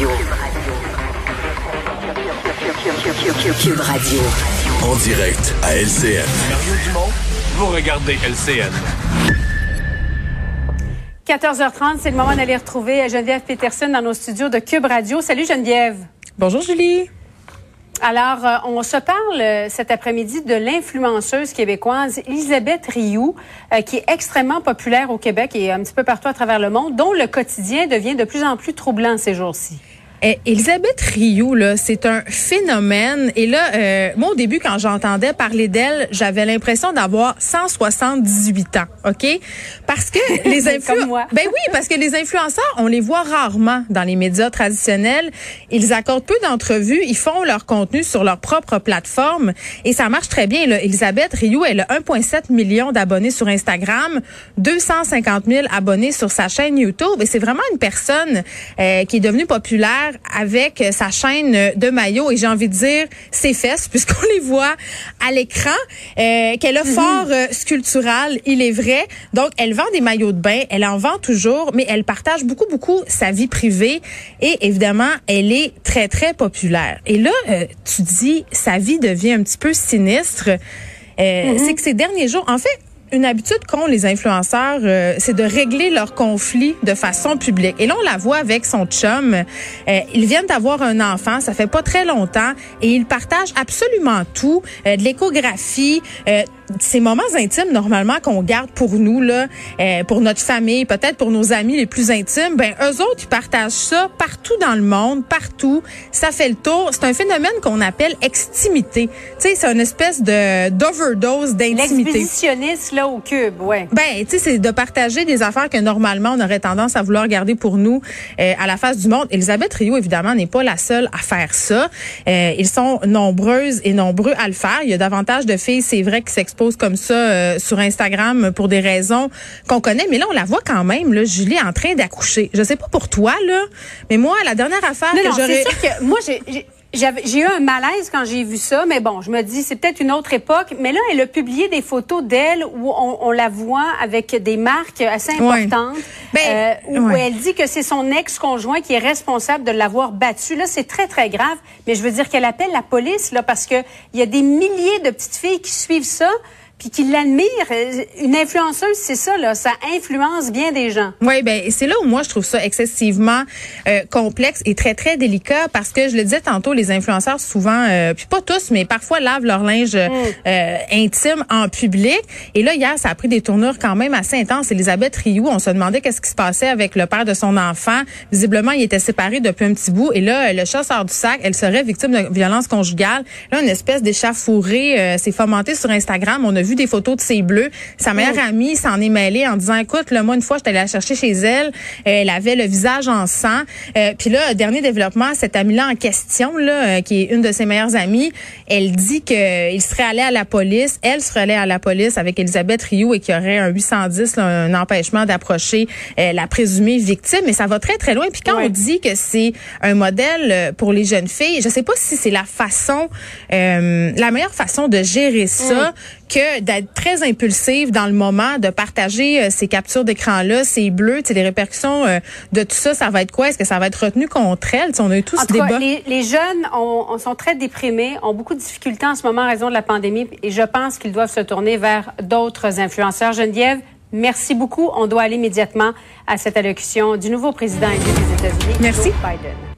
Radio. Cube Radio. En direct à LCN. Mario Dumont, vous regardez LCN. 14h30, c'est le moment d'aller retrouver Geneviève Peterson dans nos studios de Cube Radio. Salut Geneviève. Bonjour Julie. Alors, euh, on se parle euh, cet après-midi de l'influenceuse québécoise Elisabeth Rioux, euh, qui est extrêmement populaire au Québec et un petit peu partout à travers le monde, dont le quotidien devient de plus en plus troublant ces jours-ci. Eh, Elisabeth Rioux, là, c'est un phénomène. Et là, euh, moi, au début, quand j'entendais parler d'elle, j'avais l'impression d'avoir 178 ans, OK? Parce que les influenceurs... Ben oui, parce que les influenceurs, on les voit rarement dans les médias traditionnels. Ils accordent peu d'entrevues. Ils font leur contenu sur leur propre plateforme. Et ça marche très bien. Là. Elisabeth Rioux, elle a 1,7 million d'abonnés sur Instagram, 250 000 abonnés sur sa chaîne YouTube. Et c'est vraiment une personne euh, qui est devenue populaire avec sa chaîne de maillot et j'ai envie de dire ses fesses puisqu'on les voit à l'écran euh, qu'elle a mhm. fort euh, sculptural, il est vrai. Donc elle vend des maillots de bain, elle en vend toujours mais elle partage beaucoup beaucoup sa vie privée et évidemment, elle est très très populaire. Et là euh, tu dis sa vie devient un petit peu sinistre. Mhm. C'est que ces derniers jours, en fait, une habitude qu'ont les influenceurs, euh, c'est de régler leurs conflits de façon publique. Et là, on la voit avec son chum. Euh, ils viennent d'avoir un enfant, ça fait pas très longtemps, et ils partagent absolument tout, euh, de l'échographie, ces moments intimes normalement qu'on garde pour nous là, euh, pour notre famille, peut-être pour nos amis les plus intimes, ben eux autres ils partagent ça partout dans le monde, partout. Ça fait le tour. C'est un phénomène qu'on appelle extimité. Tu sais, c'est une espèce de d'overdose d'intimité. L'exhibitionniste là au cube, ouais. Ben, tu sais, c'est de partager des affaires que normalement on aurait tendance à vouloir garder pour nous euh, à la face du monde. Elisabeth Rio évidemment n'est pas la seule à faire ça. Euh, ils sont nombreuses et nombreux à le faire. Il y a davantage de filles, c'est vrai, qui comme ça euh, sur Instagram pour des raisons qu'on connaît. Mais là, on la voit quand même, là, Julie, en train d'accoucher. Je sais pas pour toi, là, mais moi, la dernière affaire que j'aurais... moi, j'ai j'ai eu un malaise quand j'ai vu ça, mais bon, je me dis c'est peut-être une autre époque. Mais là, elle a publié des photos d'elle où on, la voit avec des marques assez importantes, ben, euh, où elle dit que c'est son ex-conjoint qui est responsable de l'avoir battue. Là, c'est très très grave. Mais je veux dire qu'elle appelle la police là parce que il y a des milliers de petites filles qui suivent ça puis qui l'admirent. Une influenceuse, c'est ça, là, ça influence bien des gens. Oui, ben c'est là où moi je trouve ça excessivement euh, complexe et très très délicat parce que je le disais tantôt, les influenceurs souvent, euh, puis pas tous, mais parfois lavent leur linge mm. euh, intime en public. Et là hier, ça a pris des tournures quand même assez intenses. Elisabeth Rioux, on se demandait qu'est-ce qui se passait avec le père de son enfant. Visiblement, il était séparé depuis un petit bout. Et là, le chat sort du sac. Elle serait victime de violence conjugale. Là, une espèce d'échafourée s'est fomentée sur Instagram. On a vu vu des photos de ses bleus. Sa meilleure amie s'en est mêlée en disant, écoute, là, moi, une fois, je allée la chercher chez elle. Euh, elle avait le visage en sang. Euh, puis là, dernier développement, cette amie-là en question, là, euh, qui est une de ses meilleures amies, elle dit qu'il serait allé à la police. Elle serait allée à la police avec Elisabeth Rioux et qu'il y aurait un 810, un empêchement d'approcher la présumée victime. Mais ça va très, très loin. Puis quand on dit que c'est un modèle pour les jeunes filles, je sais pas si c'est la façon, la meilleure façon de gérer ça que d'être très impulsive dans le moment, de partager euh, ces captures d'écran-là, ces bleus, les répercussions euh, de tout ça, ça va être quoi? Est-ce que ça va être retenu contre elles? on a eu tous en débat. les, les, jeunes ont, sont très déprimés, ont beaucoup de difficultés en ce moment en raison de la pandémie et je pense qu'ils doivent se tourner vers d'autres influenceurs. Geneviève, merci beaucoup. On doit aller immédiatement à cette allocution du nouveau président des États-Unis, Joe Biden.